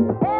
Hey!